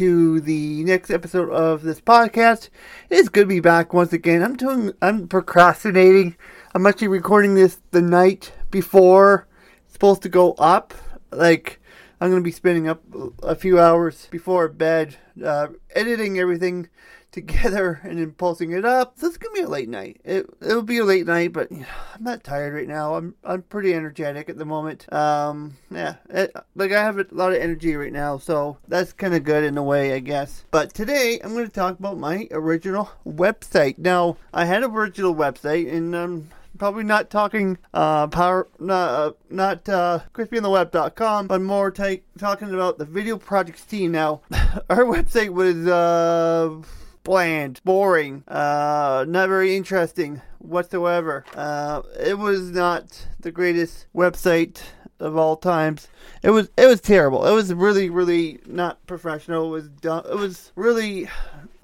to the next episode of this podcast. It's good to be back once again. I'm doing, I'm procrastinating. I'm actually recording this the night before it's supposed to go up. Like, I'm to be spending up a few hours before bed, uh, editing everything together and then posting it up. This is gonna be a late night. It it'll be a late night, but you know, I'm not tired right now. I'm I'm pretty energetic at the moment. Um, yeah, it, like I have a lot of energy right now, so that's kind of good in a way, I guess. But today I'm to talk about my original website. Now I had an original website, and um probably not talking uh power not uh, not uh crispyontheweb.com but more ta- talking about the video projects team now our website was uh bland boring uh not very interesting whatsoever. Uh it was not the greatest website of all times. It was it was terrible. It was really really not professional. It was dumb. It was really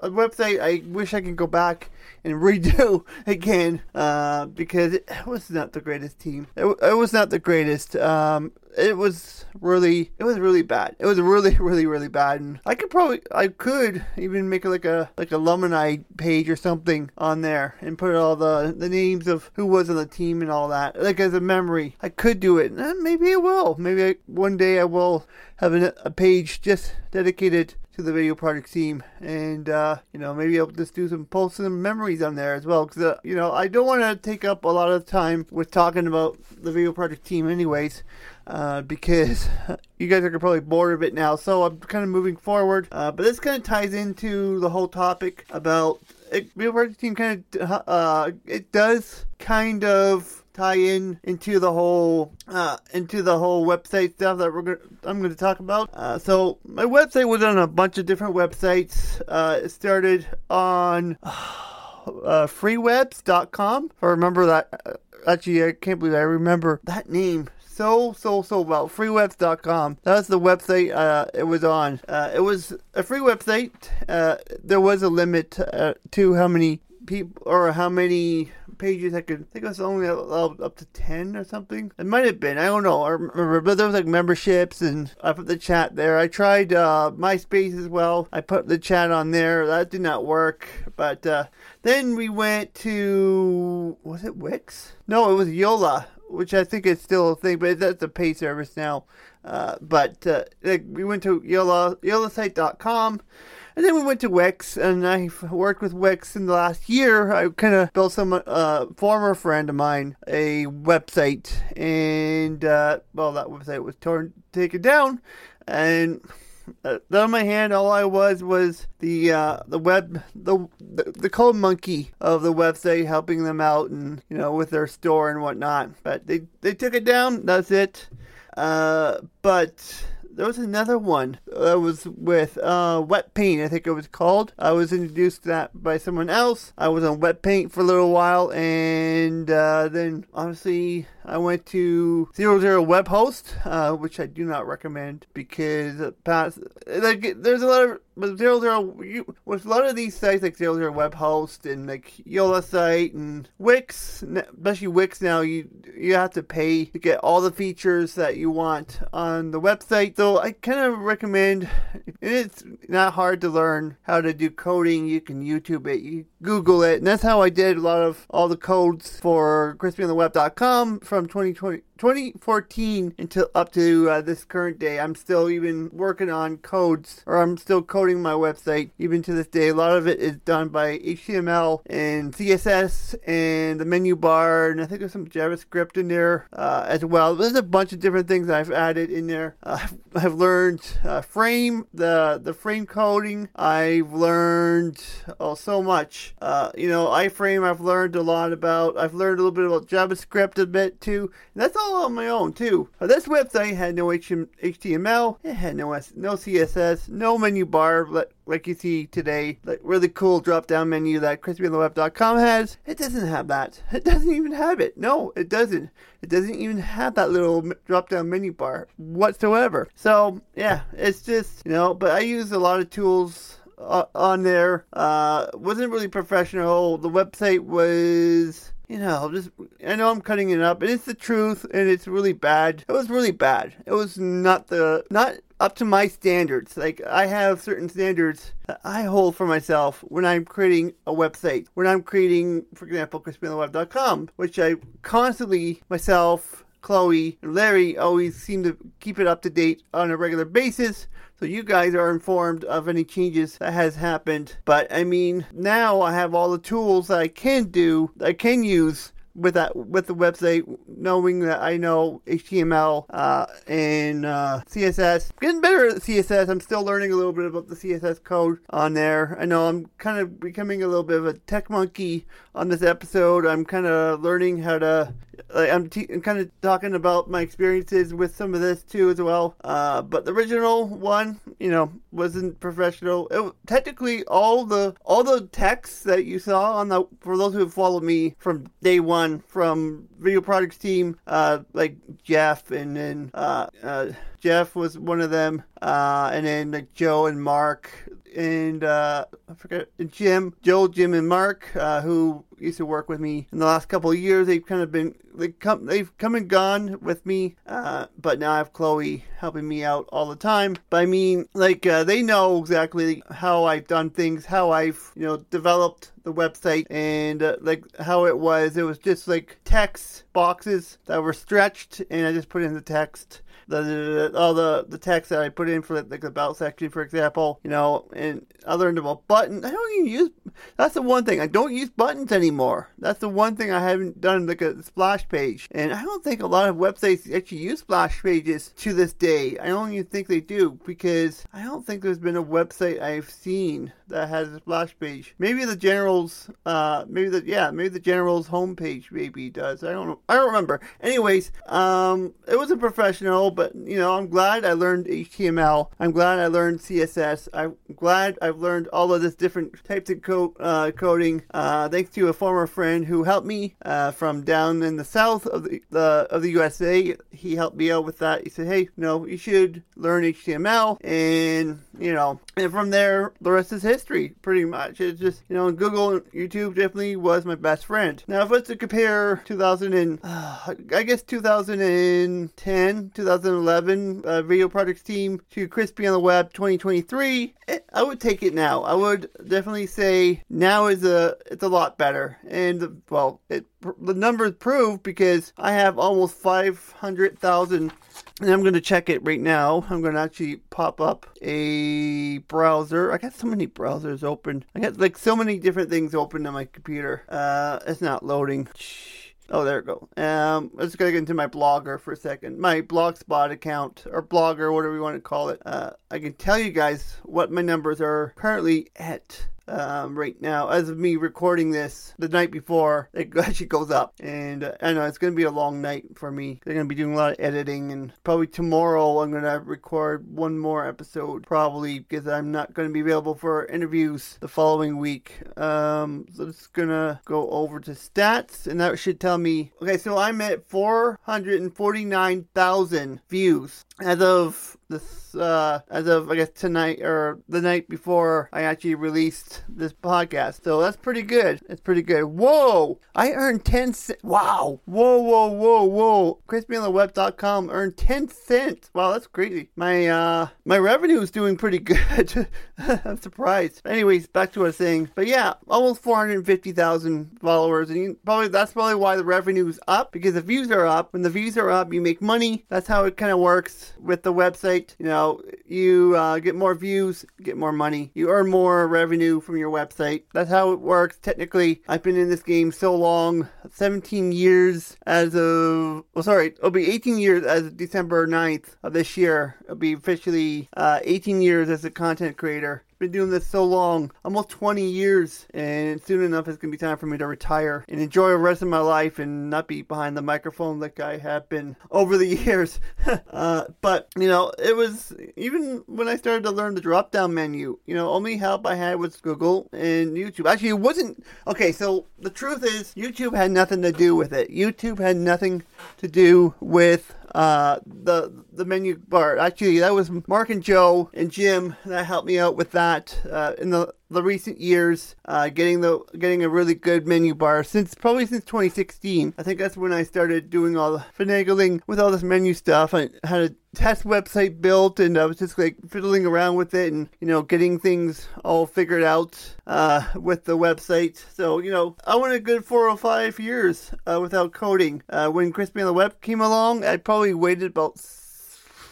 a website i wish i could go back and redo again uh, because it was not the greatest team. It, it was not the greatest. Um, it was really, it was really bad. It was really, really, really bad. And I could probably, I could even make like a like a alumni page or something on there and put all the the names of who was on the team and all that, like as a memory. I could do it. And maybe I will. Maybe I, one day I will have a, a page just dedicated to the video project team and uh, you know maybe i'll just do some posts and memories on there as well. Because uh, you know i don't want to take up a lot of time with talking about the video project team anyways uh, because you guys are probably bored of it now. So i'm kind of moving forward uh, but this kind of ties into the whole topic about it, video project team kind of uh, it does kind of tie in into the whole uh, into the whole website stuff that we're gonna, I'm going to talk about. Uh, so my website was on a bunch of different websites. Uh, it started on uh, freewebs.com. I remember that. Uh, actually, I can't believe I remember that name so so so well. Freewebs.com. That's the website uh, it was on. Uh, it was a free website. Uh, there was a limit uh, to how many people or how many pages I could I think it was only up to 10 or something. It might have been. I don't know. I remember. But there was like memberships and I put the chat there. I tried uh, MySpace as well. I put the chat on there. That did not work. But uh, then we went to, was it Wix? No, it was Yola. Which I think is still a thing, but that's a pay service now. Uh, but uh, we went to Yola, yolasite.com. And then we went to Wix, and I worked with Wix in the last year. I kind of built some uh, former friend of mine a website, and uh, well, that website was torn, taken down, and uh, on my hand, all I was was the uh, the web the, the the code monkey of the website, helping them out and you know with their store and whatnot. But they they took it down. That's it. Uh, but there was another one that was with uh, Wetpaint, I think it was called. I was introduced to that by someone else. I was on Wetpaint for a little while, and uh, then obviously I went to Zero Zero Web Host, uh, which I do not recommend because like there's a lot of but zero zero you, with a lot of these sites like zero zero web host and like yola site and wix especially wix now you you have to pay to get all the features that you want on the website so i kind of recommend it's not hard to learn how to do coding you can youtube it you google it and that's how i did a lot of all the codes for crispyontheweb.com from 2020 2014 until up to uh, this current day. I'm still even working on codes, or I'm still coding my website even to this day. A lot of it is done by HTML and CSS and the menu bar, and I think there's some JavaScript in there uh, as well. There's a bunch of different things I've added in there. Uh, I've learned uh, frame, the the frame coding. I've learned oh so much. Uh, you know, iframe. I've learned a lot about. I've learned a little bit about JavaScript a bit too. And that's all on my own too. Uh, this website had no HTML, it had no S- no CSS, no menu bar like, like you see today, like really cool drop down menu that crispyontheweb.com has. It doesn't have that. It doesn't even have it. No, it doesn't. It doesn't even have that little drop down menu bar whatsoever. So yeah, it's just you know. But I use a lot of tools on there. Uh, wasn't really professional. The website was you know, just I know I'm cutting it up, and it's the truth, and it's really bad. It was really bad. It was not the not up to my standards. Like I have certain standards that I hold for myself when I'm creating a website. When I'm creating, for example, crispyontheweb.com, which I constantly myself. Chloe and Larry always seem to keep it up to date on a regular basis so you guys are informed of any changes that has happened. But I mean, now I have all the tools that I can do, I can use with that with the website, knowing that I know HTML uh, and uh, CSS. Getting better at CSS. I'm still learning a little bit about the CSS code on there. I know I'm kind of becoming a little bit of a tech monkey on this episode. I'm kind of learning how to. I'm, te- I'm kind of talking about my experiences with some of this too as well. Uh, but the original one, you know, wasn't professional. It, technically, all the all the text that you saw on the for those who have followed me from day one from video products team, uh, like Jeff and then uh, uh, Jeff was one of them, uh, and then like Joe and Mark and uh, I forget Jim, Joe, Jim, and Mark, uh, who used to work with me in the last couple of years. They've kind of been they come they've come and gone with me, uh, but now I have Chloe helping me out all the time. But I mean, like uh, they know exactly how I've done things, how I've you know developed the website, and uh, like how it was. It was just like text boxes that were stretched, and I just put in the text the, the all the the text that I put in for like the about section, for example, you know, and other learned about button. I don't even use. That's the one thing I don't use buttons anymore. That's the one thing I haven't done like a splash page, and I don't think a lot of websites actually use splash pages to this day. I don't even think they do because I don't think there's been a website I've seen that has a splash page. Maybe the general's, uh, maybe the yeah, maybe the general's homepage maybe does. I don't know. I don't remember. Anyways, um, it was a professional, but you know, I'm glad I learned HTML. I'm glad I learned CSS. I'm glad I've learned all of this different types of uh, coding. Uh, thanks to a former friend who helped me uh, from down in the south of the, the of the USA. He helped me out with that. He said, "Hey, no, you should learn HTML," and you know, and from there, the rest is history, pretty much. It's just, you know, Google and YouTube definitely was my best friend. Now, if I was to compare 2000 and, uh, I guess 2010, 2011 uh, video products team to Crispy on the Web 2023, it, I would take it now. I would definitely say now is a, it's a lot better. And, well, it, the numbers prove because I have almost 500,000 and I'm going to check it right now. I'm going to actually pop up a browser. I got so many browsers open. I got like so many different things open on my computer. Uh, it's not loading. Oh, there we go. Um, let's go get into my blogger for a second. My Blogspot account or blogger, whatever you want to call it. Uh, I can tell you guys what my numbers are currently at um, right now. As of me recording this the night before, it actually goes up. And uh, I know it's going to be a long night for me. They're going to be doing a lot of editing, and probably tomorrow I'm going to record one more episode, probably because I'm not going to be available for interviews the following week. Um, so it's going to go over to stats, and that should tell me. Okay, so I'm at 449,000 views as of this uh as of I guess tonight or the night before I actually released this podcast. So that's pretty good. It's pretty good. Whoa! I earned 10 cents. Wow. Whoa, whoa, whoa, whoa. CrispyOnTheWeb.com earned 10 cents. Wow, that's crazy. My uh my revenue is doing pretty good. I'm surprised. Anyways, back to what I was saying. But yeah, almost 450,000 followers and you, probably that's probably why the revenue is up because the views are up. When the views are up, you make money. That's how it kind of works with the website. You know, you uh, get more views, get more money. You earn more revenue from your website. That's how it works. Technically, I've been in this game so long 17 years as of, well, sorry, it'll be 18 years as of December 9th of this year. It'll be officially uh, 18 years as a content creator. Been doing this so long, almost 20 years, and soon enough it's gonna be time for me to retire and enjoy the rest of my life and not be behind the microphone like I have been over the years. uh, but you know, it was even when I started to learn the drop-down menu. You know, only help I had was Google and YouTube. Actually, it wasn't okay. So the truth is, YouTube had nothing to do with it. YouTube had nothing to do with uh, the the menu bar. Actually, that was Mark and Joe and Jim that helped me out with that uh, in the the recent years, uh, getting the getting a really good menu bar since probably since 2016. I think that's when I started doing all the finagling with all this menu stuff. I had a test website built and I was just like fiddling around with it and you know getting things all figured out uh, with the website. So you know I went a good four or five years uh, without coding. Uh, when Crispy on the Web came along, I probably waited about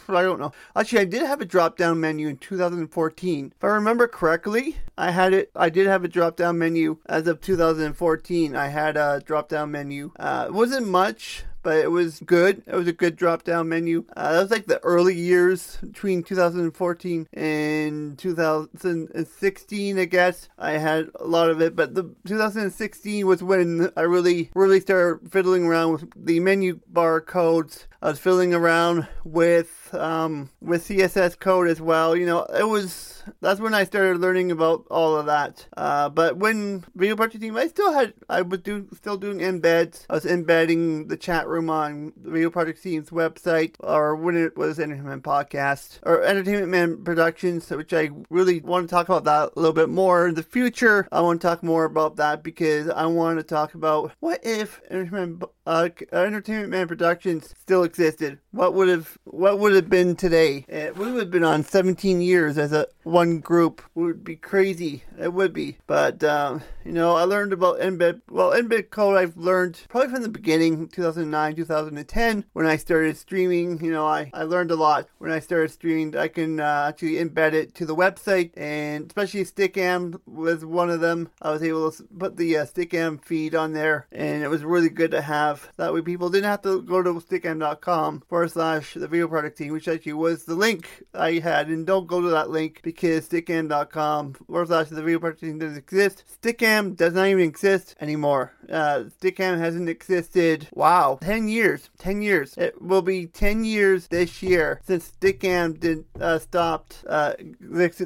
I don't know. Actually, I did have a drop down menu in 2014. If I remember correctly, I had it. I did have a drop down menu as of 2014. I had a drop down menu. Uh, it wasn't much but it was good. It was a good drop down menu. Uh, that was like the early years between 2014 and 2016, I guess. I had a lot of it, but the 2016 was when I really, really started fiddling around with the menu bar codes. I was fiddling around with um, with CSS code as well. You know, it was that's when I started learning about all of that. Uh, but when Video Project Team, I still had I was do still doing embeds. I was embedding the chat room on the Video Project Team's website, or when it was Entertainment Podcast or Entertainment Man Productions, which I really want to talk about that a little bit more in the future. I want to talk more about that because I want to talk about what if Entertainment uh, Entertainment Man Productions still existed. What would have what would have been today? Uh, we would have been on 17 years as a one group. It would be crazy. It would be. But um, you know, I learned about embed. Well, embed code I've learned probably from the beginning, 2009, 2010, when I started streaming. You know, I I learned a lot when I started streaming. I can uh, actually embed it to the website, and especially Stickam was one of them. I was able to put the uh, Stickam feed on there, and it was really good to have. That way people didn't have to go to stickam.com forward slash the video product team, which actually was the link I had. And don't go to that link because stickam.com forward slash the video product team doesn't exist. Stickam does not even exist anymore. Uh, Stickam hasn't existed, wow, 10 years. 10 years. It will be 10 years this year since Stickam did uh, stopped. Uh,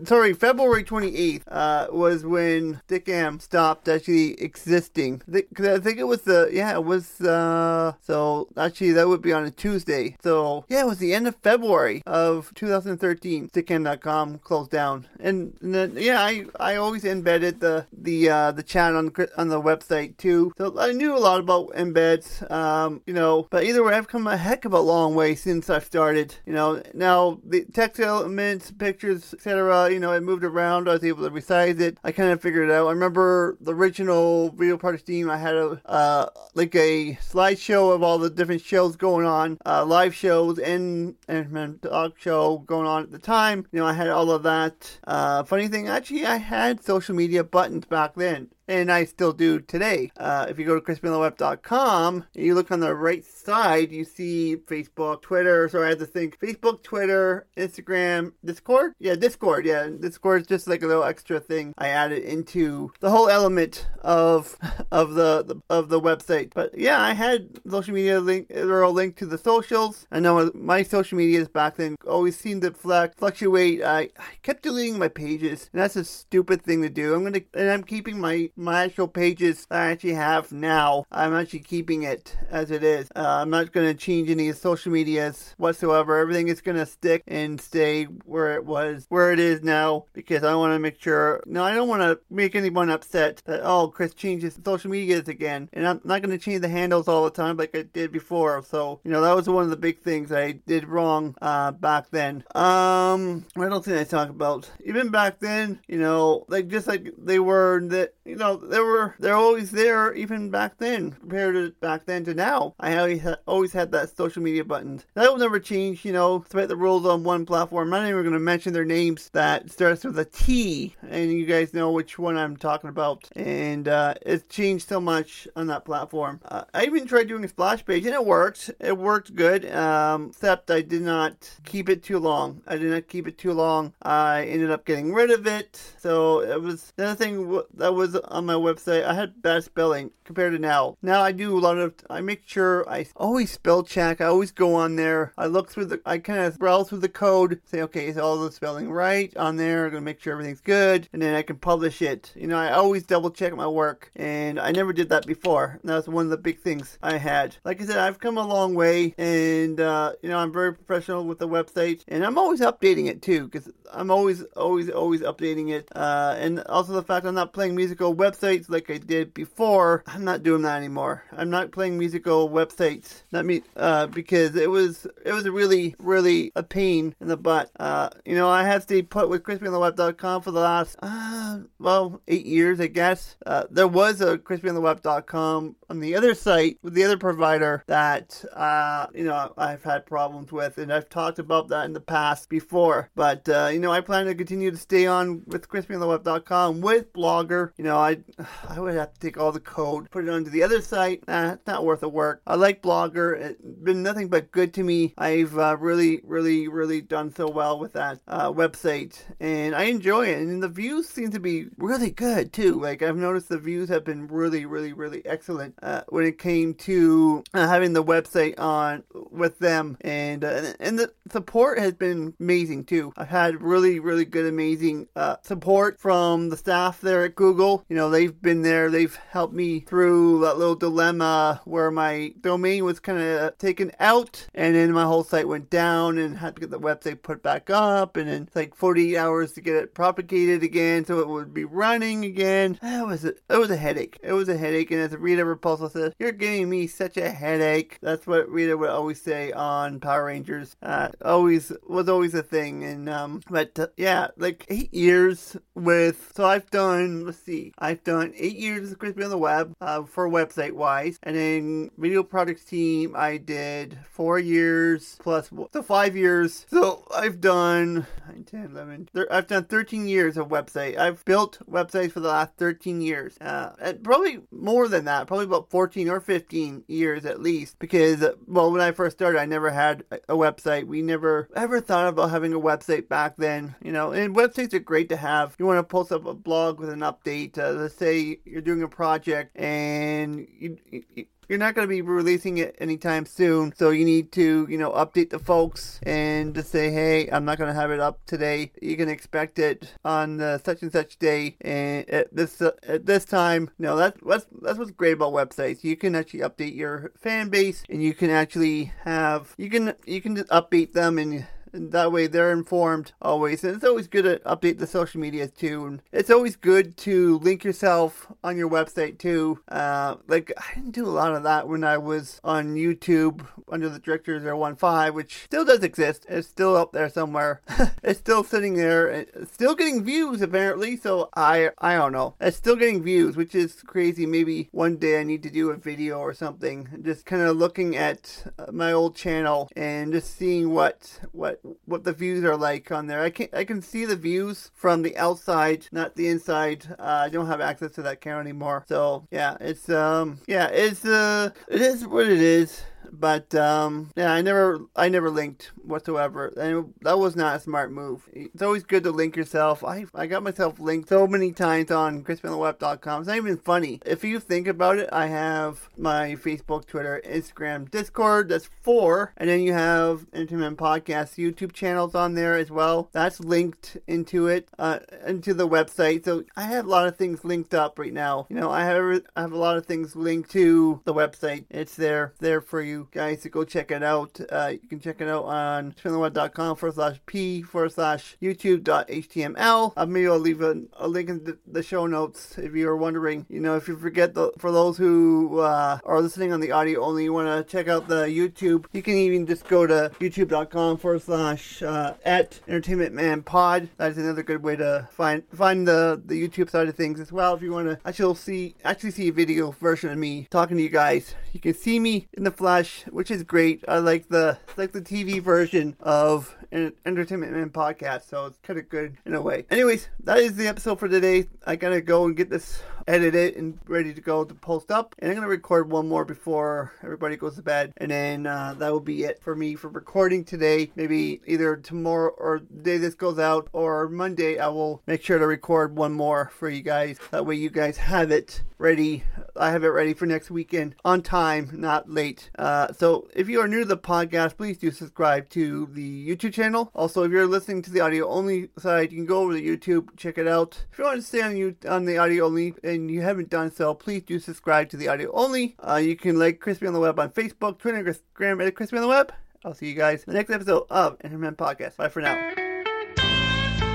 sorry, February 28th uh, was when Stickam stopped actually existing. Because I think it was the, yeah, it was uh, so actually that would be on a Tuesday. So yeah, it was the end of February of 2013. Stickam.com closed down, and, and, then yeah, I I always embedded the the uh, the chat on the on the website too. So I knew a lot about embeds. Um, you know, but either way, I've come a heck of a long way since I've started. You know, now the text elements, pictures, etc. You know, I moved around. I was able to resize it. I kind of figured it out. I remember the original video project team. I had a uh, like a slideshow of all the different shows going on, uh, live shows and and dog show going on at the time. You know, I had all of that. Uh, funny thing, actually, I had social media buttons back then and I still do today. Uh, if you go to crispyontheweb.com and you look on the right side, you see Facebook, Twitter. So I had to think Facebook, Twitter, Instagram, Discord. Yeah, Discord. Yeah, Discord is just like a little extra thing I added into the whole element of of the, the of the website. But yeah, I had social media link. They're all linked to the socials. I know my social medias back then always seemed to fluctuate. I, I kept deleting my pages, and that's a stupid thing to do. I'm gonna and I'm keeping my my actual pages I actually have now, I'm actually keeping it as it is. Uh, I'm not going to change any social medias whatsoever. Everything is going to stick and stay where it was, where it is now, because I want to make sure. No, I don't want to make anyone upset that oh, Chris changes social medias again, and I'm not going to change the handles all the time like I did before. So you know that was one of the big things I did wrong uh, back then. Um, I don't think I talk about? Even back then, you know, like just like they were that you know know, they were they're always there even back then compared to back then to now. I always always had that social media button. That will never change. You know, despite the rules on one platform. I'm not even going to mention their names. That starts with a T, and you guys know which one I'm talking about. And uh, it's changed so much on that platform. Uh, I even tried doing a splash page, and it worked. It worked good. Um, except I did not keep it too long. I did not keep it too long. I ended up getting rid of it. So it was the other thing that was on my website. I had bad spelling compared to now. Now I do a lot of. I make sure I always spell check. I always go on there. I look through the. I kind of browse through the code. Say okay, is all the spelling right on there? I'm gonna make sure everything's good, and then I can publish it. You know, I always double check my work, and I never did that before. That's one of the big things I had. Like I said, I've come a long way, and uh, you know, I'm very professional with the website, and I'm always updating it too, because I'm always, always, always updating it. Uh, and also the fact I'm not playing musical websites like I did before. I'm not doing that anymore. I'm not playing musical websites. Not me, uh, because it was it was really, really a pain in the butt. Uh, you know, I have stayed put with crispyontheweb.com for the last, uh, well, eight years, I guess. Uh, there was a crispyontheweb.com on the other site with the other provider that, uh, you know, I've had problems with, and I've talked about that in the past before. But, uh, you know, I plan to continue to stay on with crispyontheweb.com with Blogger. You know, I would have to take all the code, put it onto the other site. Nah, it's not worth the work. I like Blogger. It's been nothing but good to me. I've uh, really, really, really done so well with that uh, website, and I enjoy it. And the views seem to be really good too. Like I've noticed the views have been really, really, really excellent uh, when it came to uh, having the website on with them, and uh, and the support has been amazing too. I've had really, really good, amazing uh, support from the staff there at Google. You know, they've been there. They've helped me through that little dilemma where my domain was kind of taken out, and then my whole site went down, and had to get the website put back up, and then like 48 hours to get it propagated again, so it would be running again. That was a, it was a headache. It was a headache, and as Rita Repulsa says, "You're giving me such a headache." That's what Rita would always say on Power Rangers. Uh, always was always a thing, and um, but uh, yeah, like eight years with. So I've done. Let's see, I've done eight years of Crispy on the Web uh, for website wise, and then video products team. I did four years plus so five years. So I've done 9, 10, 11. Thir- I've done 13 years of website. I've built websites for the last 13 years. Uh, and probably more than that, probably about 14 or 15 years at least. Because, well, when I first started, I never had a, website. We never ever thought about having a website back then. You know, and websites are great to have. You want to post up a blog with an update. Uh, let's say you're doing a project and you, you you're not going to be releasing it anytime soon. So you need to, you know, update the folks and just say, hey, I'm not going to have it up today. You can expect it on such and such day. And at this uh, at this time, know, that's, that's, that's what's great about websites. You can actually update your fan base and you can actually have, you can, you can just update them and and that way they're informed always. And it's always good to update the social media too. And it's always good to link yourself on your website too. Uh, like I didn't do a lot of that when I was on YouTube under the Director 015, which still does exist. It's still up there somewhere. it's still sitting there, it's still getting views apparently. So I I don't know. It's still getting views, which is crazy. Maybe one day I need to do a video or something, just kind of looking at my old channel and just seeing what what what the views are like on there. I can I can see the views from the outside, not the inside. Uh, I don't have access to that camera anymore. So yeah, it's um yeah it's uh it is what it is but um, yeah, I never, I never linked whatsoever, and that was not a smart move. It's always good to link yourself. I, I got myself linked so many times on crispyontheweb.com. It's not even funny. If you think about it, I have my Facebook, Twitter, Instagram, Discord. That's four, and then you have Entertainment Podcast YouTube channels on there as well. That's linked into it, uh, into the website. So I have a lot of things linked up right now. You know, I have, I have a lot of things linked to the website. It's there, there for you guys to go check it out. Uh, you can check it out on spintheweb.com forward slash p forward slash youtube.html. Uh, maybe I'll leave a, a link in the, the, show notes if you are wondering. You know, if you forget, the, for those who uh, are listening on the audio only, you want to check out the YouTube, you can even just go to youtube.com forward slash uh, at entertainment man pod. That's another good way to find find the, the YouTube side of things as well. If you want to actually see actually see a video version of me talking to you guys, you can see me in the flesh, which is great. I like the like the TV version of an Entertainment Man podcast, so it's kind of good in a way. Anyways, that is the episode for today. I gotta go and get this edited and ready to go to post up, and I'm gonna record one more before everybody goes to bed, and then uh, that will be it for me for recording today. Maybe either tomorrow or the day this goes out, or Monday, I will make sure to record one more for you guys. That way, you guys have it ready. I have it ready for next weekend on time, not late. Uh, so if you are new to the podcast, please do subscribe to the YouTube channel. Also, if you're listening to the audio only side, you can go over to YouTube, check it out. If you want to stay on you on the audio only and you haven't done so, please do subscribe to the audio only. Uh, you can like Crispy on the Web on Facebook, Twitter, Instagram at Crispy on the Web. I'll see you guys in the next episode of Entertainment Podcast. Bye for now.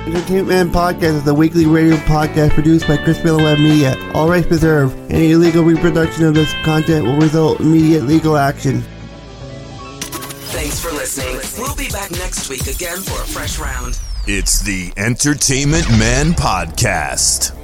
Entertainment Man Podcast is a weekly radio podcast produced by Crispy on the Web Media. All rights reserved. Any illegal reproduction of this content will result in immediate legal action. Thanks for listening. We'll be back next week again for a fresh round. It's the Entertainment Man Podcast.